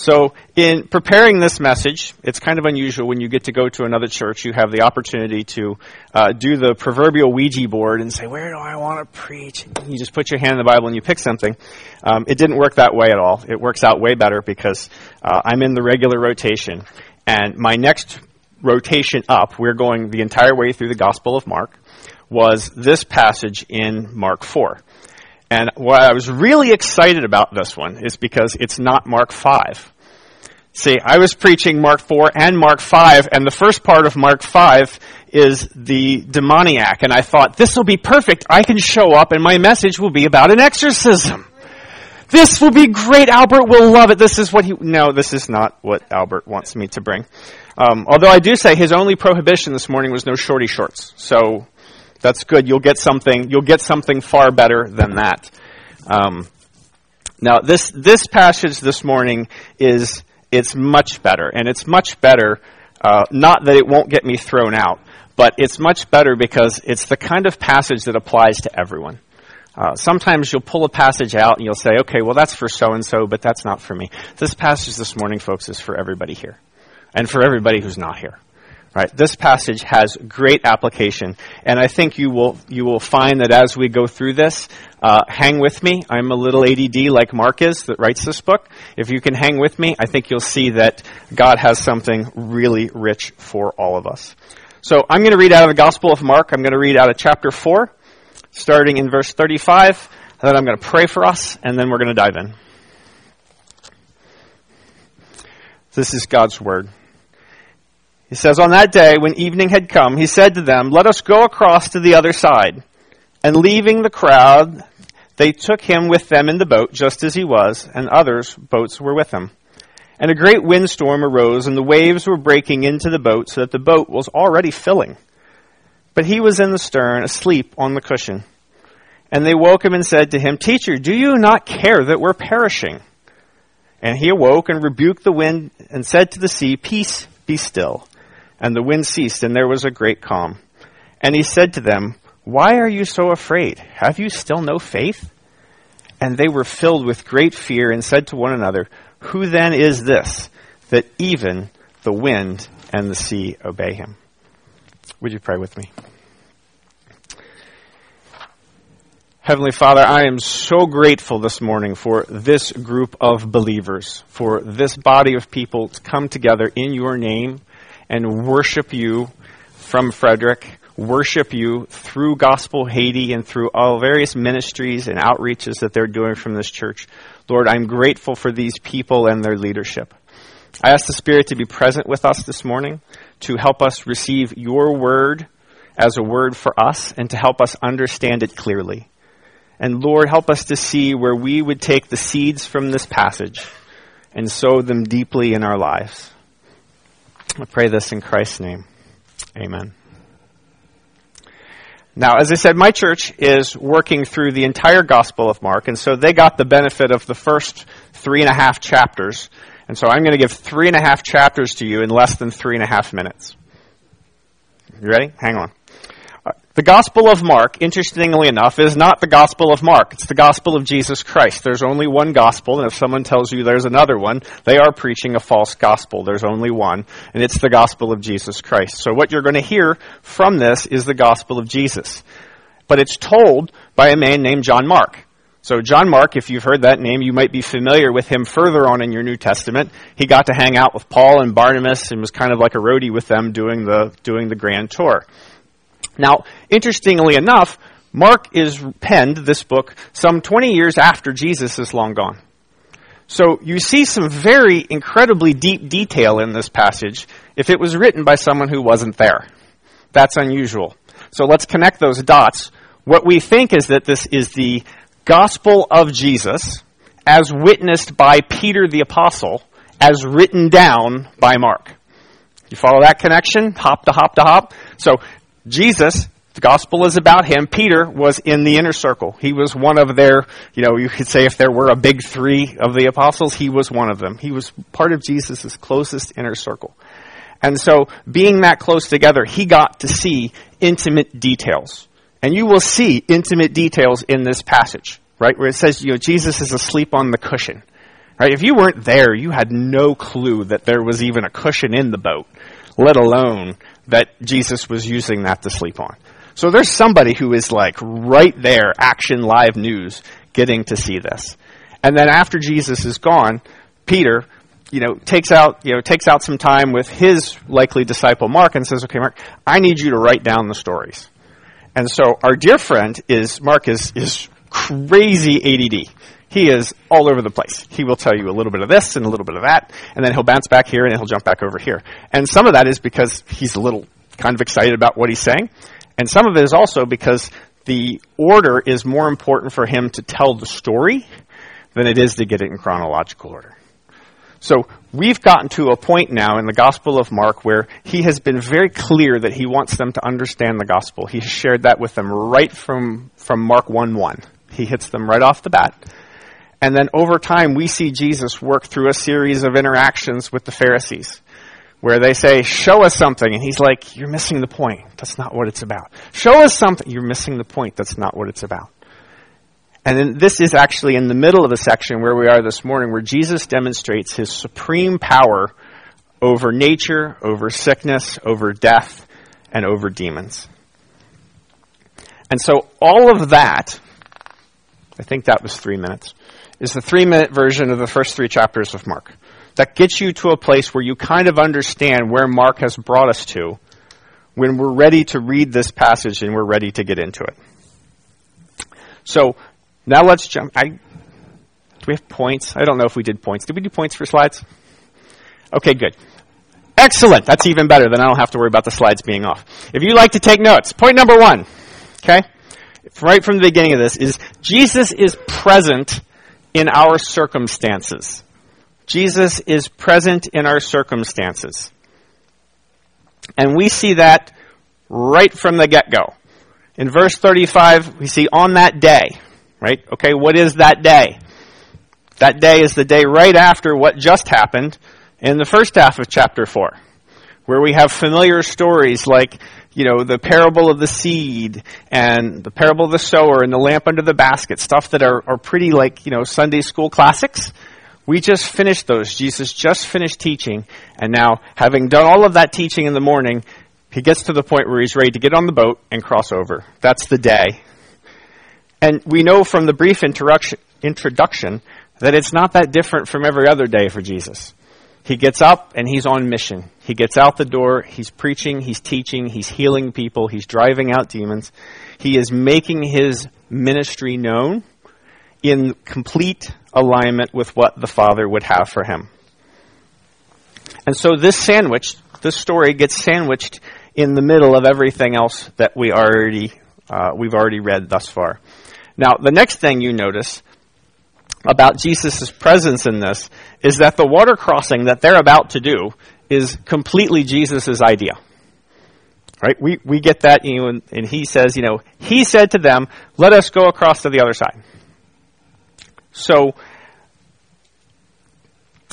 So, in preparing this message, it's kind of unusual when you get to go to another church. You have the opportunity to uh, do the proverbial Ouija board and say, "Where do I want to preach?" You just put your hand in the Bible and you pick something. Um, it didn't work that way at all. It works out way better because uh, I'm in the regular rotation, and my next rotation up, we're going the entire way through the Gospel of Mark, was this passage in Mark four. And what I was really excited about this one is because it's not Mark 5. See, I was preaching Mark 4 and Mark 5, and the first part of Mark 5 is the demoniac, and I thought, this will be perfect. I can show up and my message will be about an exorcism. This will be great. Albert will love it. This is what he, no, this is not what Albert wants me to bring. Um, although I do say his only prohibition this morning was no shorty shorts. So that's good. You'll get something. You'll get something far better than that. Um, now, this this passage this morning is it's much better, and it's much better. Uh, not that it won't get me thrown out, but it's much better because it's the kind of passage that applies to everyone. Uh, sometimes you'll pull a passage out and you'll say, okay, well, that's for so and so, but that's not for me. This passage this morning, folks, is for everybody here and for everybody who's not here. Right? This passage has great application, and I think you will you will find that as we go through this, uh, hang with me. I'm a little ADD like Mark is that writes this book. If you can hang with me, I think you'll see that God has something really rich for all of us. So I'm going to read out of the Gospel of Mark. I'm going to read out of chapter four, starting in verse 35. Then I'm going to pray for us, and then we're going to dive in. This is God's word. He says, On that day, when evening had come, he said to them, Let us go across to the other side. And leaving the crowd, they took him with them in the boat, just as he was, and others' boats were with him. And a great windstorm arose, and the waves were breaking into the boat, so that the boat was already filling. But he was in the stern, asleep on the cushion. And they woke him and said to him, Teacher, do you not care that we're perishing? And he awoke and rebuked the wind and said to the sea, Peace, be still. And the wind ceased, and there was a great calm. And he said to them, Why are you so afraid? Have you still no faith? And they were filled with great fear and said to one another, Who then is this, that even the wind and the sea obey him? Would you pray with me? Heavenly Father, I am so grateful this morning for this group of believers, for this body of people to come together in your name and worship you from Frederick, worship you through Gospel Haiti and through all various ministries and outreaches that they're doing from this church. Lord, I'm grateful for these people and their leadership. I ask the Spirit to be present with us this morning, to help us receive your word as a word for us, and to help us understand it clearly. And Lord, help us to see where we would take the seeds from this passage and sow them deeply in our lives. I pray this in Christ's name. Amen. Now, as I said, my church is working through the entire Gospel of Mark, and so they got the benefit of the first three and a half chapters. And so I'm going to give three and a half chapters to you in less than three and a half minutes. You ready? Hang on. The Gospel of Mark, interestingly enough, is not the Gospel of Mark. It's the Gospel of Jesus Christ. There's only one Gospel, and if someone tells you there's another one, they are preaching a false Gospel. There's only one, and it's the Gospel of Jesus Christ. So what you're going to hear from this is the Gospel of Jesus. But it's told by a man named John Mark. So John Mark, if you've heard that name, you might be familiar with him further on in your New Testament. He got to hang out with Paul and Barnabas and was kind of like a roadie with them doing the, doing the grand tour. Now, interestingly enough, Mark is penned this book some 20 years after Jesus is long gone. So you see some very incredibly deep detail in this passage if it was written by someone who wasn't there. That's unusual. So let's connect those dots. What we think is that this is the gospel of Jesus as witnessed by Peter the apostle as written down by Mark. You follow that connection? Hop to hop to hop. So Jesus, the gospel is about him. Peter was in the inner circle. He was one of their, you know, you could say if there were a big three of the apostles, he was one of them. He was part of Jesus' closest inner circle. And so, being that close together, he got to see intimate details. And you will see intimate details in this passage, right? Where it says, you know, Jesus is asleep on the cushion. Right? If you weren't there, you had no clue that there was even a cushion in the boat, let alone that Jesus was using that to sleep on. So there's somebody who is like right there, action live news, getting to see this. And then after Jesus is gone, Peter, you know, takes out, you know, takes out some time with his likely disciple Mark and says, "Okay, Mark, I need you to write down the stories." And so our dear friend is Mark is is crazy ADD. He is all over the place. He will tell you a little bit of this and a little bit of that, and then he'll bounce back here and he'll jump back over here. And some of that is because he's a little kind of excited about what he's saying, and some of it is also because the order is more important for him to tell the story than it is to get it in chronological order. So we've gotten to a point now in the Gospel of Mark where he has been very clear that he wants them to understand the gospel. He has shared that with them right from, from Mark 1 1. He hits them right off the bat. And then over time, we see Jesus work through a series of interactions with the Pharisees where they say, Show us something. And he's like, You're missing the point. That's not what it's about. Show us something. You're missing the point. That's not what it's about. And then this is actually in the middle of a section where we are this morning, where Jesus demonstrates his supreme power over nature, over sickness, over death, and over demons. And so all of that, I think that was three minutes, is the three minute version of the first three chapters of Mark. That gets you to a place where you kind of understand where Mark has brought us to when we're ready to read this passage and we're ready to get into it. So now let's jump. I, do we have points? I don't know if we did points. Did we do points for slides? Okay, good. Excellent. That's even better. Then I don't have to worry about the slides being off. If you like to take notes, point number one, okay, right from the beginning of this, is Jesus is present in our circumstances. Jesus is present in our circumstances. And we see that right from the get go. In verse 35, we see on that day, right? Okay, what is that day? That day is the day right after what just happened in the first half of chapter 4, where we have familiar stories like, you know, the parable of the seed and the parable of the sower and the lamp under the basket, stuff that are, are pretty like, you know, Sunday school classics. We just finished those. Jesus just finished teaching, and now, having done all of that teaching in the morning, he gets to the point where he's ready to get on the boat and cross over. That's the day and we know from the brief introduction that it's not that different from every other day for Jesus. He gets up and he's on mission. He gets out the door, he's preaching, he's teaching, he's healing people, he's driving out demons. He is making his ministry known in complete alignment with what the Father would have for him. And so this sandwich, this story gets sandwiched in the middle of everything else that we already, uh, we've already read thus far. Now, the next thing you notice about Jesus' presence in this is that the water crossing that they're about to do is completely Jesus' idea. Right? We, we get that, you know, and, and he says, you know, he said to them, let us go across to the other side. So,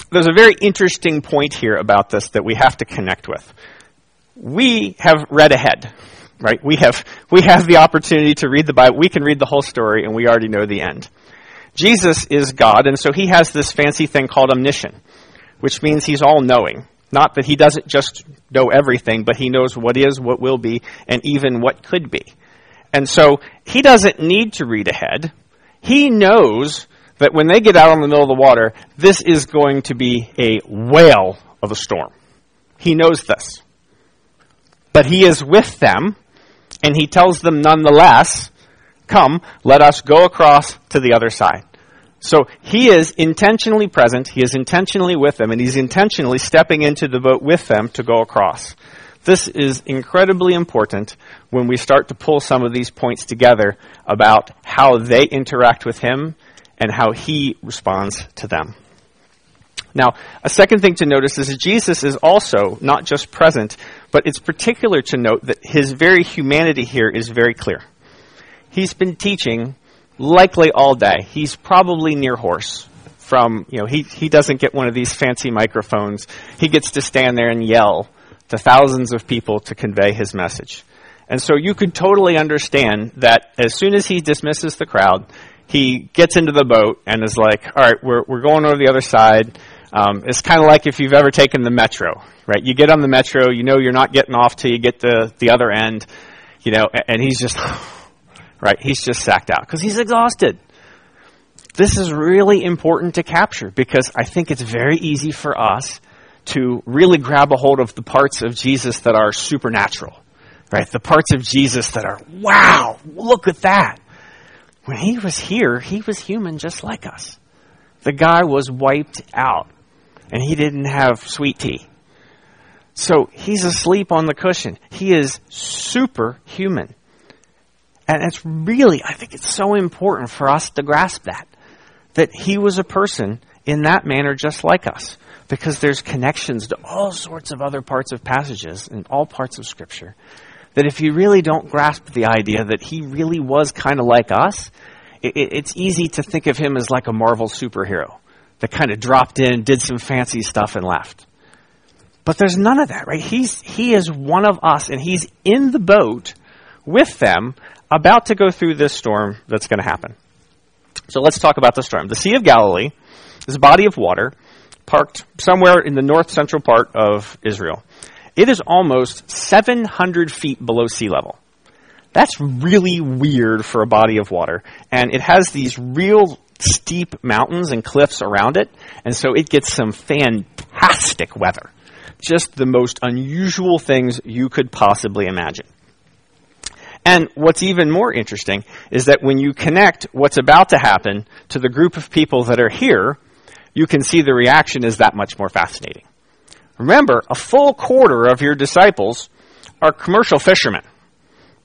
there's a very interesting point here about this that we have to connect with. We have read ahead right? We have, we have the opportunity to read the Bible. We can read the whole story and we already know the end. Jesus is God, and so he has this fancy thing called omniscient, which means he's all knowing. Not that he doesn't just know everything, but he knows what is, what will be, and even what could be. And so he doesn't need to read ahead. He knows that when they get out in the middle of the water, this is going to be a whale of a storm. He knows this. But he is with them and he tells them nonetheless, Come, let us go across to the other side. So he is intentionally present, he is intentionally with them, and he's intentionally stepping into the boat with them to go across. This is incredibly important when we start to pull some of these points together about how they interact with him and how he responds to them. Now, a second thing to notice is that Jesus is also not just present, but it's particular to note that his very humanity here is very clear. He's been teaching likely all day. He's probably near hoarse from, you know, he, he doesn't get one of these fancy microphones. He gets to stand there and yell to thousands of people to convey his message. And so you could totally understand that as soon as he dismisses the crowd, he gets into the boat and is like, all right, we're, we're going over the other side. Um, it's kind of like if you've ever taken the metro, right? You get on the metro, you know you're not getting off till you get to the other end, you know, and he's just, right? He's just sacked out because he's exhausted. This is really important to capture because I think it's very easy for us to really grab a hold of the parts of Jesus that are supernatural, right? The parts of Jesus that are, wow, look at that. When he was here, he was human just like us. The guy was wiped out and he didn't have sweet tea. So he's asleep on the cushion. He is superhuman. And it's really, I think it's so important for us to grasp that. That he was a person in that manner just like us. Because there's connections to all sorts of other parts of passages in all parts of Scripture. That if you really don't grasp the idea that he really was kind of like us, it, it's easy to think of him as like a Marvel superhero that kind of dropped in, did some fancy stuff, and left. But there's none of that, right? He's, he is one of us, and he's in the boat with them, about to go through this storm that's going to happen. So let's talk about the storm. The Sea of Galilee is a body of water parked somewhere in the north central part of Israel. It is almost 700 feet below sea level. That's really weird for a body of water. And it has these real steep mountains and cliffs around it. And so it gets some fantastic weather. Just the most unusual things you could possibly imagine. And what's even more interesting is that when you connect what's about to happen to the group of people that are here, you can see the reaction is that much more fascinating. Remember, a full quarter of your disciples are commercial fishermen.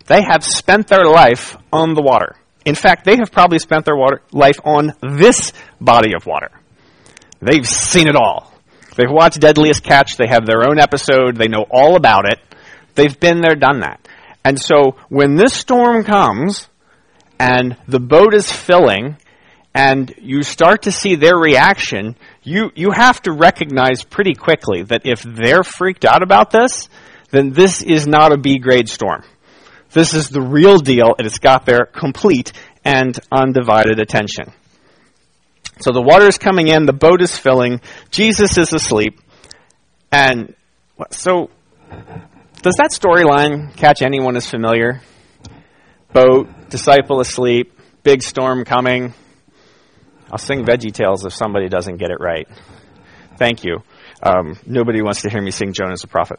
They have spent their life on the water. In fact, they have probably spent their water, life on this body of water. They've seen it all. They've watched Deadliest Catch. They have their own episode. They know all about it. They've been there, done that. And so when this storm comes and the boat is filling and you start to see their reaction, you, you have to recognize pretty quickly that if they're freaked out about this, then this is not a B grade storm. This is the real deal, and it's got their complete and undivided attention. So the water is coming in, the boat is filling, Jesus is asleep, and so does that storyline catch anyone as familiar? Boat, disciple asleep, big storm coming. I'll sing Veggie Tales if somebody doesn't get it right. Thank you. Um, nobody wants to hear me sing Jonah as a prophet.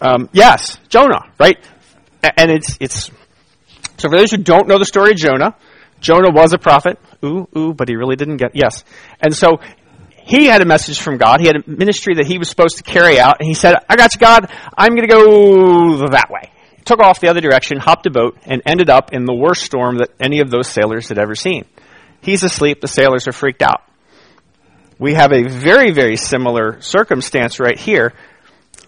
Um, yes, Jonah, right? and it's it's so for those who don't know the story of Jonah, Jonah was a prophet. Ooh, ooh, but he really didn't get yes. And so he had a message from God. He had a ministry that he was supposed to carry out, and he said, "I got you, God. I'm going to go that way." Took off the other direction, hopped a boat, and ended up in the worst storm that any of those sailors had ever seen. He's asleep. The sailors are freaked out. We have a very, very similar circumstance right here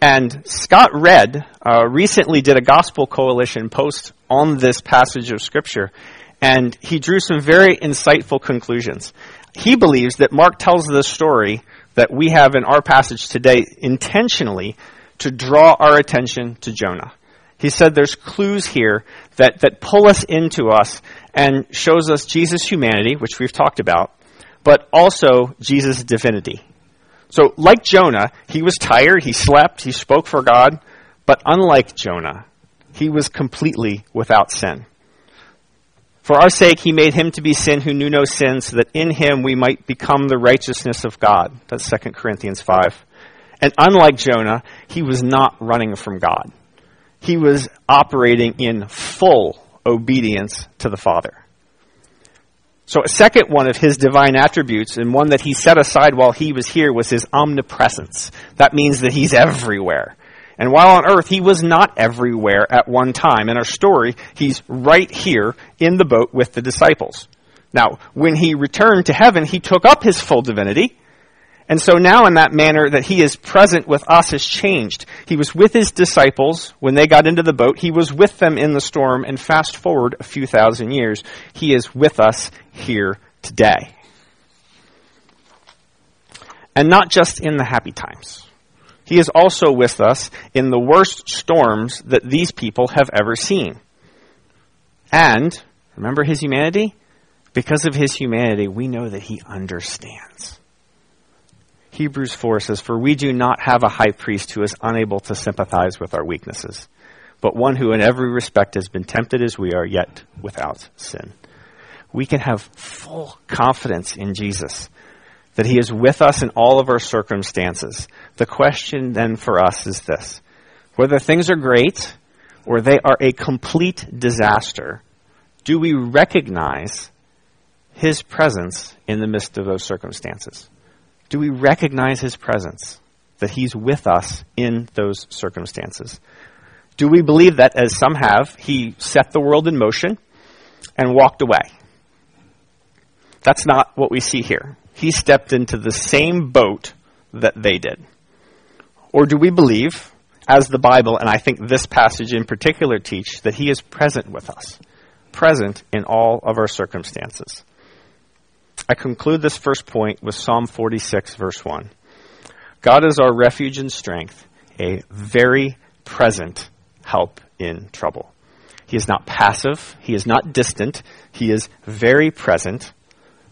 and Scott Redd uh, recently did a Gospel Coalition post on this passage of Scripture, and he drew some very insightful conclusions. He believes that Mark tells this story that we have in our passage today intentionally to draw our attention to Jonah. He said there's clues here that, that pull us into us and shows us Jesus' humanity, which we've talked about, but also Jesus' divinity. So, like Jonah, he was tired, he slept, he spoke for God, but unlike Jonah, he was completely without sin. For our sake, he made him to be sin who knew no sin, so that in him we might become the righteousness of God. That's 2 Corinthians 5. And unlike Jonah, he was not running from God. He was operating in full obedience to the Father. So a second one of his divine attributes, and one that he set aside while he was here, was his omnipresence. That means that he's everywhere. And while on earth, he was not everywhere at one time. In our story, he's right here in the boat with the disciples. Now, when he returned to heaven, he took up his full divinity, and so now in that manner that he is present with us has changed. He was with his disciples when they got into the boat. He was with them in the storm. And fast forward a few thousand years, he is with us here today. And not just in the happy times. He is also with us in the worst storms that these people have ever seen. And, remember his humanity? because of his humanity, we know that he understands. Hebrews 4 says, For we do not have a high priest who is unable to sympathize with our weaknesses, but one who in every respect has been tempted as we are, yet without sin. We can have full confidence in Jesus that he is with us in all of our circumstances. The question then for us is this whether things are great or they are a complete disaster, do we recognize his presence in the midst of those circumstances? Do we recognize his presence? That he's with us in those circumstances? Do we believe that, as some have, he set the world in motion and walked away? That's not what we see here. He stepped into the same boat that they did. Or do we believe, as the Bible and I think this passage in particular teach, that he is present with us, present in all of our circumstances? I conclude this first point with Psalm 46, verse 1. God is our refuge and strength, a very present help in trouble. He is not passive. He is not distant. He is very present.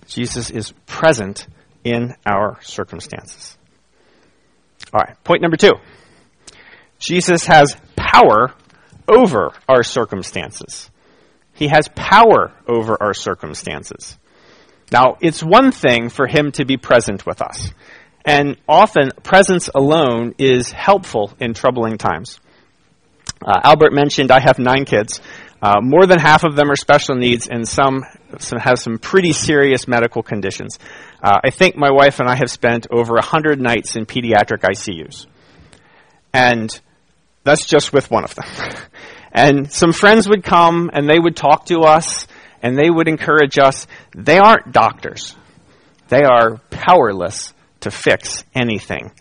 Jesus is present in our circumstances. All right, point number two. Jesus has power over our circumstances. He has power over our circumstances. Now, it's one thing for him to be present with us. And often, presence alone is helpful in troubling times. Uh, Albert mentioned I have nine kids. Uh, more than half of them are special needs, and some, some have some pretty serious medical conditions. Uh, I think my wife and I have spent over 100 nights in pediatric ICUs. And that's just with one of them. and some friends would come and they would talk to us and they would encourage us. They aren't doctors. They are powerless to fix anything.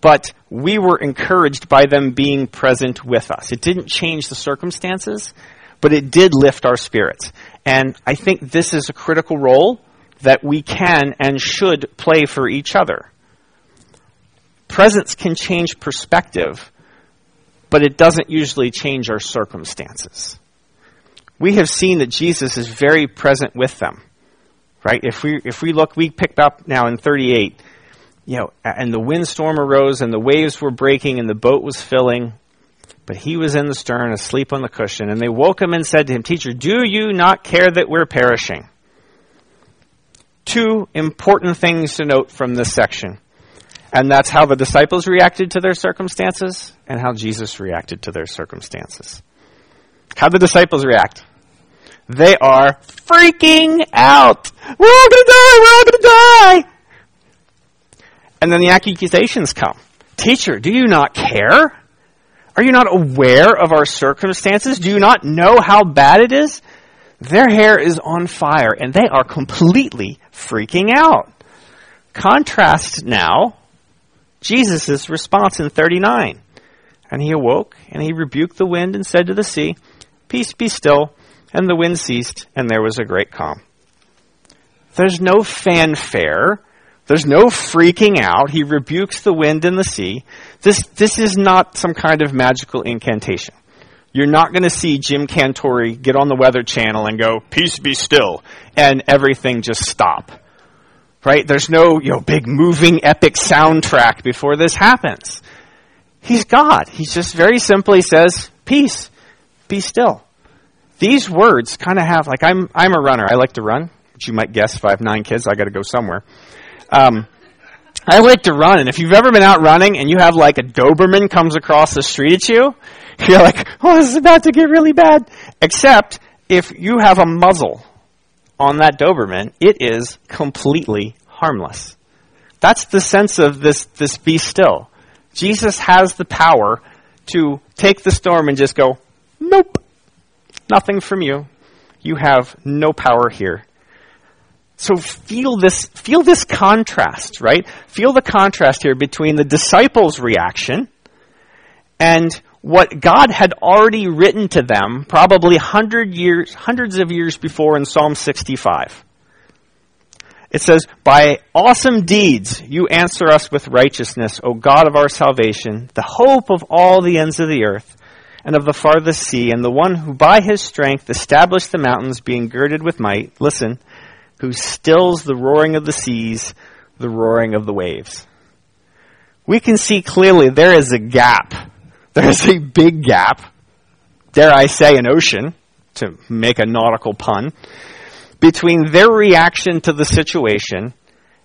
But we were encouraged by them being present with us. It didn't change the circumstances, but it did lift our spirits. And I think this is a critical role that we can and should play for each other. Presence can change perspective, but it doesn't usually change our circumstances we have seen that Jesus is very present with them. Right? If we if we look, we picked up now in 38, you know, and the windstorm arose and the waves were breaking and the boat was filling, but he was in the stern asleep on the cushion, and they woke him and said to him, "Teacher, do you not care that we're perishing?" Two important things to note from this section. And that's how the disciples reacted to their circumstances and how Jesus reacted to their circumstances. How the disciples react? They are freaking out. We're all gonna die, we're all gonna die. And then the accusations come. Teacher, do you not care? Are you not aware of our circumstances? Do you not know how bad it is? Their hair is on fire and they are completely freaking out. Contrast now Jesus' response in 39. And he awoke and he rebuked the wind and said to the sea, Peace be still. And the wind ceased, and there was a great calm. There's no fanfare. There's no freaking out. He rebukes the wind and the sea. This, this is not some kind of magical incantation. You're not going to see Jim Cantore get on the Weather Channel and go, peace be still, and everything just stop. Right? There's no, you know, big moving epic soundtrack before this happens. He's God. He just very simply says, peace, be still. These words kind of have, like, I'm, I'm a runner. I like to run, which you might guess if I have nine kids, I got to go somewhere. Um, I like to run, and if you've ever been out running and you have like a Doberman comes across the street at you, you're like, oh, this is about to get really bad. Except if you have a muzzle on that Doberman, it is completely harmless. That's the sense of this, this be still. Jesus has the power to take the storm and just go, nope, Nothing from you. You have no power here. So feel this, feel this contrast, right? Feel the contrast here between the disciples' reaction and what God had already written to them probably hundred years, hundreds of years before in Psalm 65. It says, By awesome deeds you answer us with righteousness, O God of our salvation, the hope of all the ends of the earth and of the farthest sea, and the one who by his strength established the mountains, being girded with might. Listen, who stills the roaring of the seas, the roaring of the waves. We can see clearly there is a gap. There is a big gap. Dare I say an ocean, to make a nautical pun, between their reaction to the situation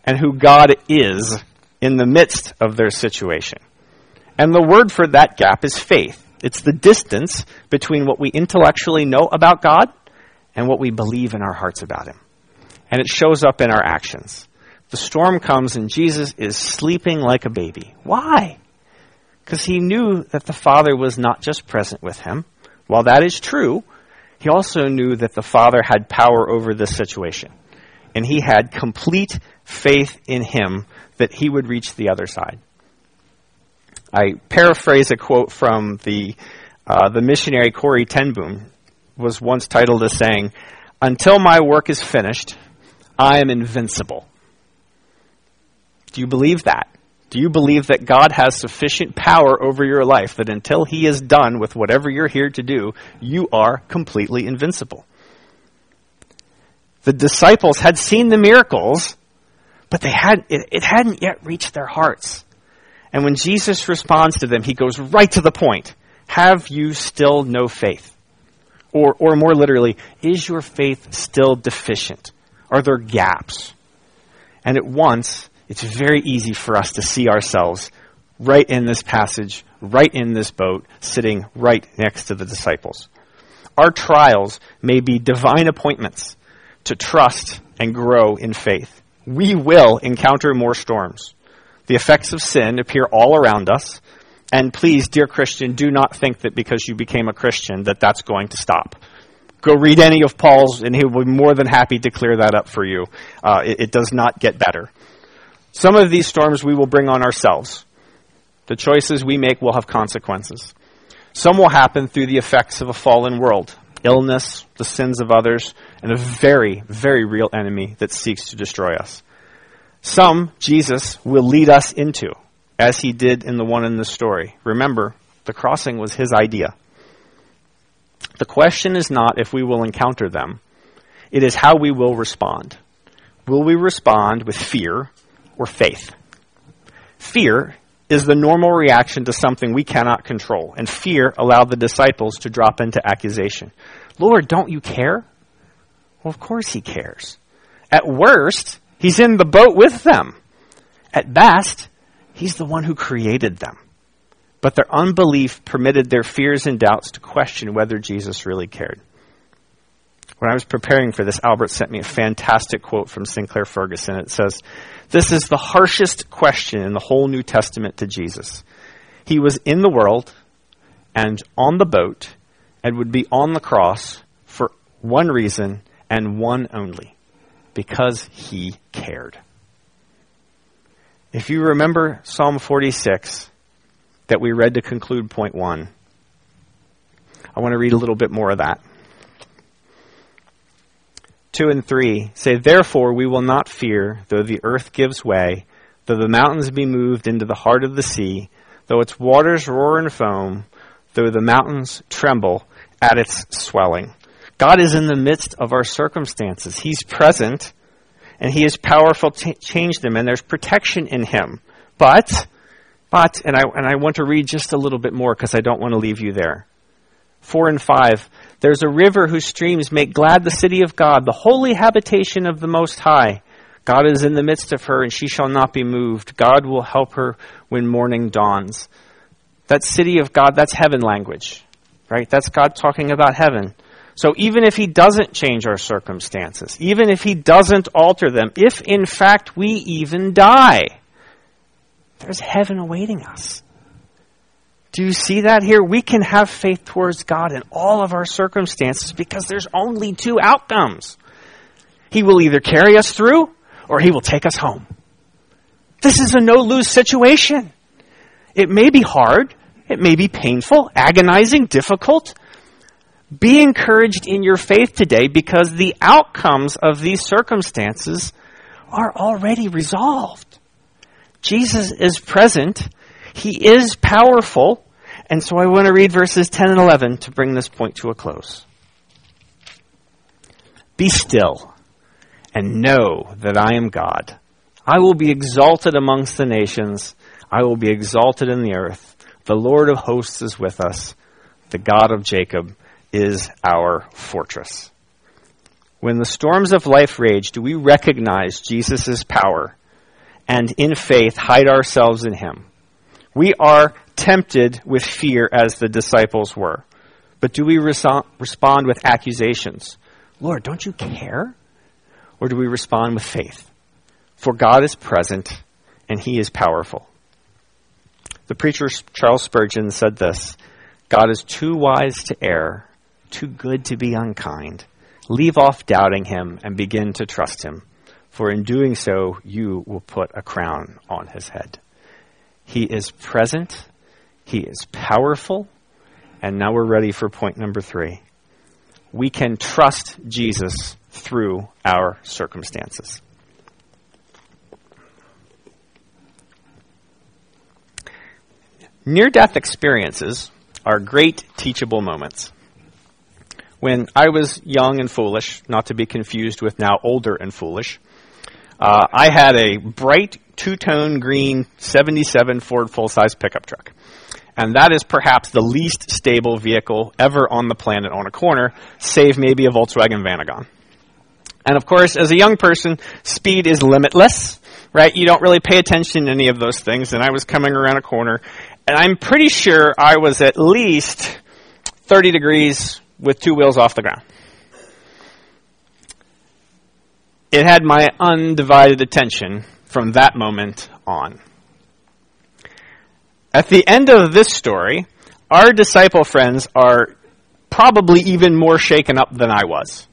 and who God is in the midst of their situation. And the word for that gap is faith. It's the distance between what we intellectually know about God and what we believe in our hearts about Him. And it shows up in our actions. The storm comes and Jesus is sleeping like a baby. Why? Because he knew that the Father was not just present with him. While that is true, he also knew that the Father had power over this situation. And he had complete faith in him that he would reach the other side. I paraphrase a quote from the, uh, the missionary Corrie ten Boom, was once titled as saying, Until my work is finished, I am invincible. Do you believe that? Do you believe that God has sufficient power over your life that until He is done with whatever you're here to do, you are completely invincible? The disciples had seen the miracles, but they had, it, it hadn't yet reached their hearts. And when Jesus responds to them, He goes right to the point. Have you still no faith? Or, or more literally, is your faith still deficient? Are there gaps? And at once, it's very easy for us to see ourselves right in this passage, right in this boat, sitting right next to the disciples. Our trials may be divine appointments to trust and grow in faith. We will encounter more storms. The effects of sin appear all around us. And please, dear Christian, do not think that because you became a Christian that that's going to stop. Go read any of Paul's, and he will be more than happy to clear that up for you. Uh, it, it does not get better. Some of these storms we will bring on ourselves. The choices we make will have consequences. Some will happen through the effects of a fallen world illness, the sins of others, and a very, very real enemy that seeks to destroy us. Some, Jesus will lead us into, as he did in the one in the story. Remember, the crossing was his idea. The question is not if we will encounter them, it is how we will respond. Will we respond with fear or faith? Fear is the normal reaction to something we cannot control, and fear allowed the disciples to drop into accusation. Lord, don't you care? Well, of course he cares. At worst, he's in the boat with them. At best, he's the one who created them. But their unbelief permitted their fears and doubts to question whether Jesus really cared. When I was preparing for this, Albert sent me a fantastic quote from Sinclair Ferguson. It says, This is the harshest question in the whole New Testament to Jesus. He was in the world and on the boat and would be on the cross for one reason and one only because he cared. If you remember Psalm 46, that we read to conclude point one. I want to read a little bit more of that. Two and three say, Therefore we will not fear, though the earth gives way, though the mountains be moved into the heart of the sea, though its waters roar and foam, though the mountains tremble at its swelling. God is in the midst of our circumstances. He's present, and He is powerful to change them, and there's protection in Him. But but, and I, and I want to read just a little bit more because I don't want to leave you there. Four and five. There's a river whose streams make glad the city of God, the holy habitation of the Most High. God is in the midst of her, and she shall not be moved. God will help her when morning dawns. That city of God, that's heaven language, right? That's God talking about heaven. So even if He doesn't change our circumstances, even if He doesn't alter them, if in fact we even die, there's heaven awaiting us. Do you see that here? We can have faith towards God in all of our circumstances because there's only two outcomes. He will either carry us through or he will take us home. This is a no lose situation. It may be hard. It may be painful, agonizing, difficult. Be encouraged in your faith today because the outcomes of these circumstances are already resolved. Jesus is present. He is powerful. And so I want to read verses 10 and 11 to bring this point to a close. Be still and know that I am God. I will be exalted amongst the nations. I will be exalted in the earth. The Lord of hosts is with us. The God of Jacob is our fortress. When the storms of life rage, do we recognize Jesus' power and in faith hide ourselves in him? We are tempted with fear as the disciples were. But do we reso- respond with accusations? Lord, don't you care? Or do we respond with faith? For God is present and he is powerful. The preacher Charles Spurgeon said this God is too wise to err, too good to be unkind. Leave off doubting him and begin to trust him, for in doing so, you will put a crown on his head. He is present, he is powerful, and now we're ready for point number three. We can trust Jesus through our circumstances. Near death experiences are great teachable moments. When I was young and foolish, not to be confused with now older and foolish, uh, I had a bright two tone green 77 Ford full size pickup truck. And that is perhaps the least stable vehicle ever on the planet on a corner, save maybe a Volkswagen Vanagon. And of course, as a young person, speed is limitless, right? You don't really pay attention to any of those things. And I was coming around a corner, and I'm pretty sure I was at least 30 degrees with two wheels off the ground. It had my undivided attention from that moment on. At the end of this story, our disciple friends are probably even more shaken up than I was.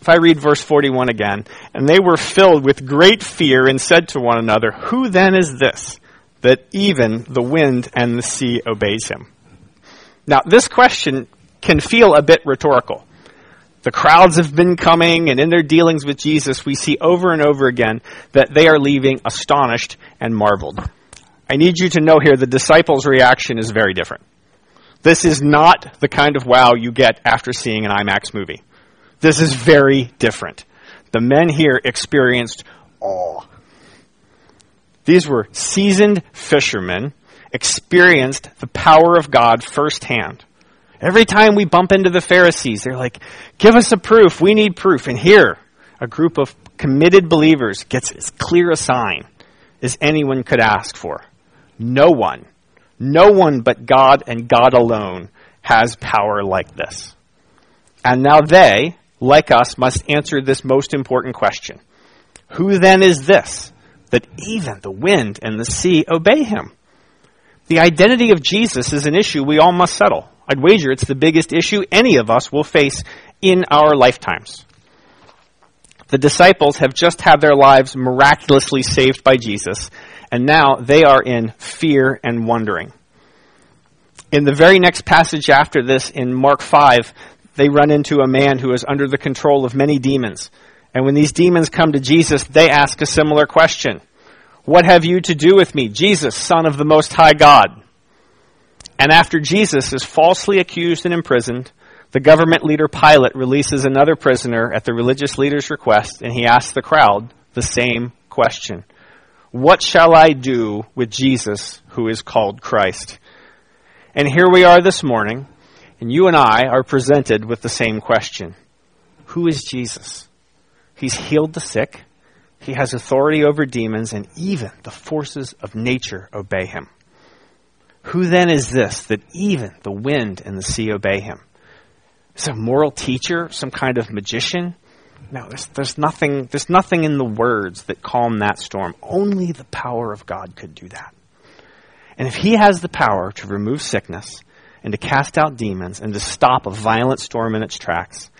If I read verse 41 again, and they were filled with great fear and said to one another, Who then is this that even the wind and the sea obeys him? Now, this question can feel a bit rhetorical. The crowds have been coming, and in their dealings with Jesus, we see over and over again that they are leaving astonished and marveled. I need you to know here the disciples' reaction is very different. This is not the kind of wow you get after seeing an IMAX movie. This is very different. The men here experienced awe. These were seasoned fishermen, experienced the power of God firsthand. Every time we bump into the Pharisees, they're like, give us a proof. We need proof. And here, a group of committed believers gets as clear a sign as anyone could ask for. No one, no one but God and God alone has power like this. And now they, like us, must answer this most important question. Who then is this that even the wind and the sea obey him? The identity of Jesus is an issue we all must settle. I'd wager it's the biggest issue any of us will face in our lifetimes. The disciples have just had their lives miraculously saved by Jesus, and now they are in fear and wondering. In the very next passage after this, in Mark 5, they run into a man who is under the control of many demons. And when these demons come to Jesus, they ask a similar question What have you to do with me, Jesus, Son of the Most High God? And after Jesus is falsely accused and imprisoned, the government leader Pilate releases another prisoner at the religious leader's request, and he asks the crowd the same question What shall I do with Jesus who is called Christ? And here we are this morning, and you and I are presented with the same question Who is Jesus? He's healed the sick, he has authority over demons, and even the forces of nature obey him. Who then is this that even the wind and the sea obey him? A moral teacher, some kind of magician? No, there's, there's, nothing, there's nothing in the words that calm that storm. Only the power of God could do that. And if he has the power to remove sickness and to cast out demons and to stop a violent storm in its tracks,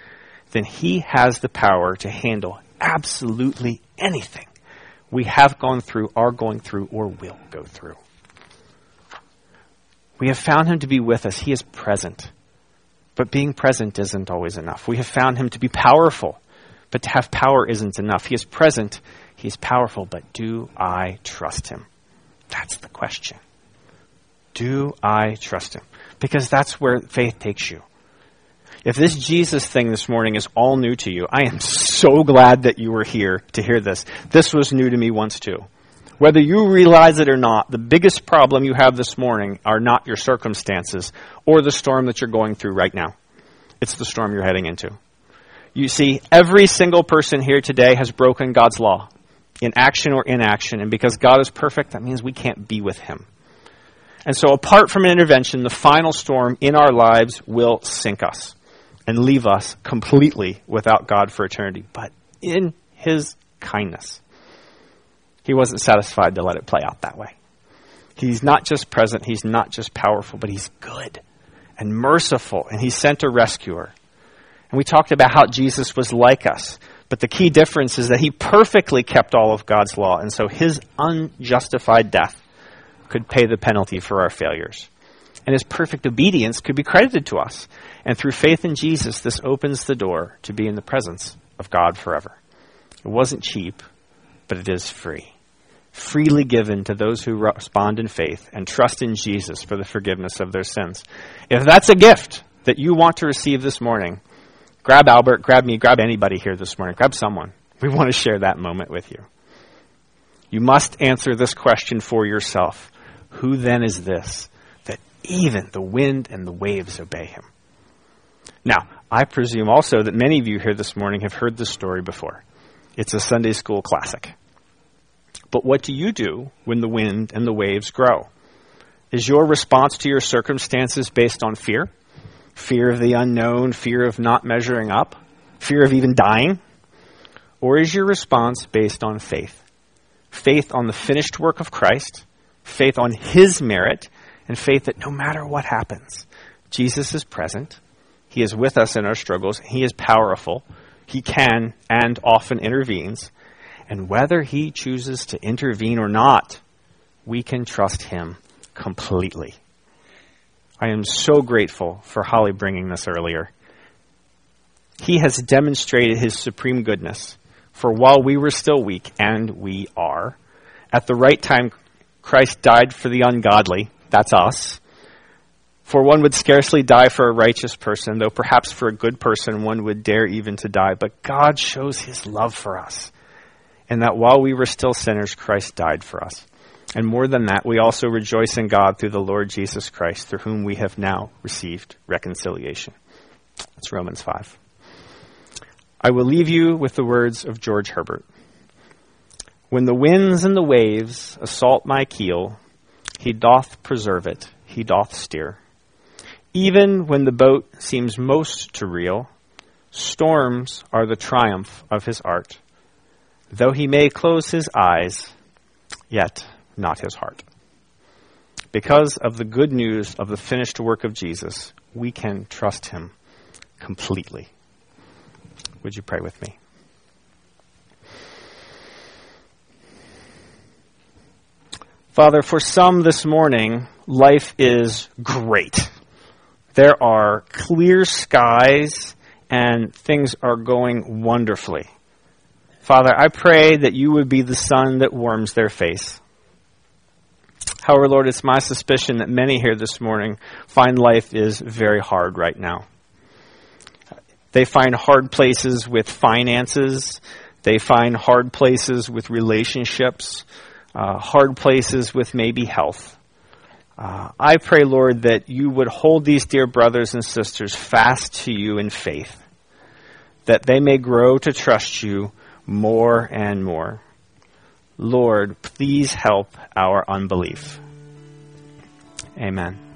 then he has the power to handle absolutely anything we have gone through, are going through, or will go through. We have found him to be with us. He is present. But being present isn't always enough. We have found him to be powerful. But to have power isn't enough. He is present. He is powerful. But do I trust him? That's the question. Do I trust him? Because that's where faith takes you. If this Jesus thing this morning is all new to you, I am so glad that you were here to hear this. This was new to me once too. Whether you realize it or not, the biggest problem you have this morning are not your circumstances or the storm that you're going through right now. It's the storm you're heading into. You see, every single person here today has broken God's law in action or inaction. And because God is perfect, that means we can't be with Him. And so, apart from an intervention, the final storm in our lives will sink us and leave us completely without God for eternity. But in His kindness, He wasn't satisfied to let it play out that way. He's not just present, He's not just powerful, but He's good and merciful, and He sent a rescuer. And we talked about how Jesus was like us. But the key difference is that he perfectly kept all of God's law, and so his unjustified death could pay the penalty for our failures. And his perfect obedience could be credited to us. And through faith in Jesus, this opens the door to be in the presence of God forever. It wasn't cheap, but it is free. Freely given to those who respond in faith and trust in Jesus for the forgiveness of their sins. If that's a gift that you want to receive this morning, Grab Albert, grab me, grab anybody here this morning, grab someone. We want to share that moment with you. You must answer this question for yourself. Who then is this that even the wind and the waves obey him? Now, I presume also that many of you here this morning have heard this story before. It's a Sunday school classic. But what do you do when the wind and the waves grow? Is your response to your circumstances based on fear? Fear of the unknown, fear of not measuring up, fear of even dying? Or is your response based on faith? Faith on the finished work of Christ, faith on His merit, and faith that no matter what happens, Jesus is present. He is with us in our struggles. He is powerful. He can and often intervenes. And whether He chooses to intervene or not, we can trust Him completely. I am so grateful for Holly bringing this earlier. He has demonstrated his supreme goodness. For while we were still weak, and we are, at the right time, Christ died for the ungodly. That's us. For one would scarcely die for a righteous person, though perhaps for a good person one would dare even to die. But God shows his love for us, and that while we were still sinners, Christ died for us. And more than that, we also rejoice in God through the Lord Jesus Christ, through whom we have now received reconciliation. That's Romans 5. I will leave you with the words of George Herbert. When the winds and the waves assault my keel, he doth preserve it, he doth steer. Even when the boat seems most to reel, storms are the triumph of his art. Though he may close his eyes, yet not his heart. Because of the good news of the finished work of Jesus, we can trust him completely. Would you pray with me? Father, for some this morning, life is great. There are clear skies and things are going wonderfully. Father, I pray that you would be the sun that warms their face. However, Lord, it's my suspicion that many here this morning find life is very hard right now. They find hard places with finances. They find hard places with relationships, uh, hard places with maybe health. Uh, I pray, Lord, that you would hold these dear brothers and sisters fast to you in faith, that they may grow to trust you more and more. Lord, please help our unbelief. Amen.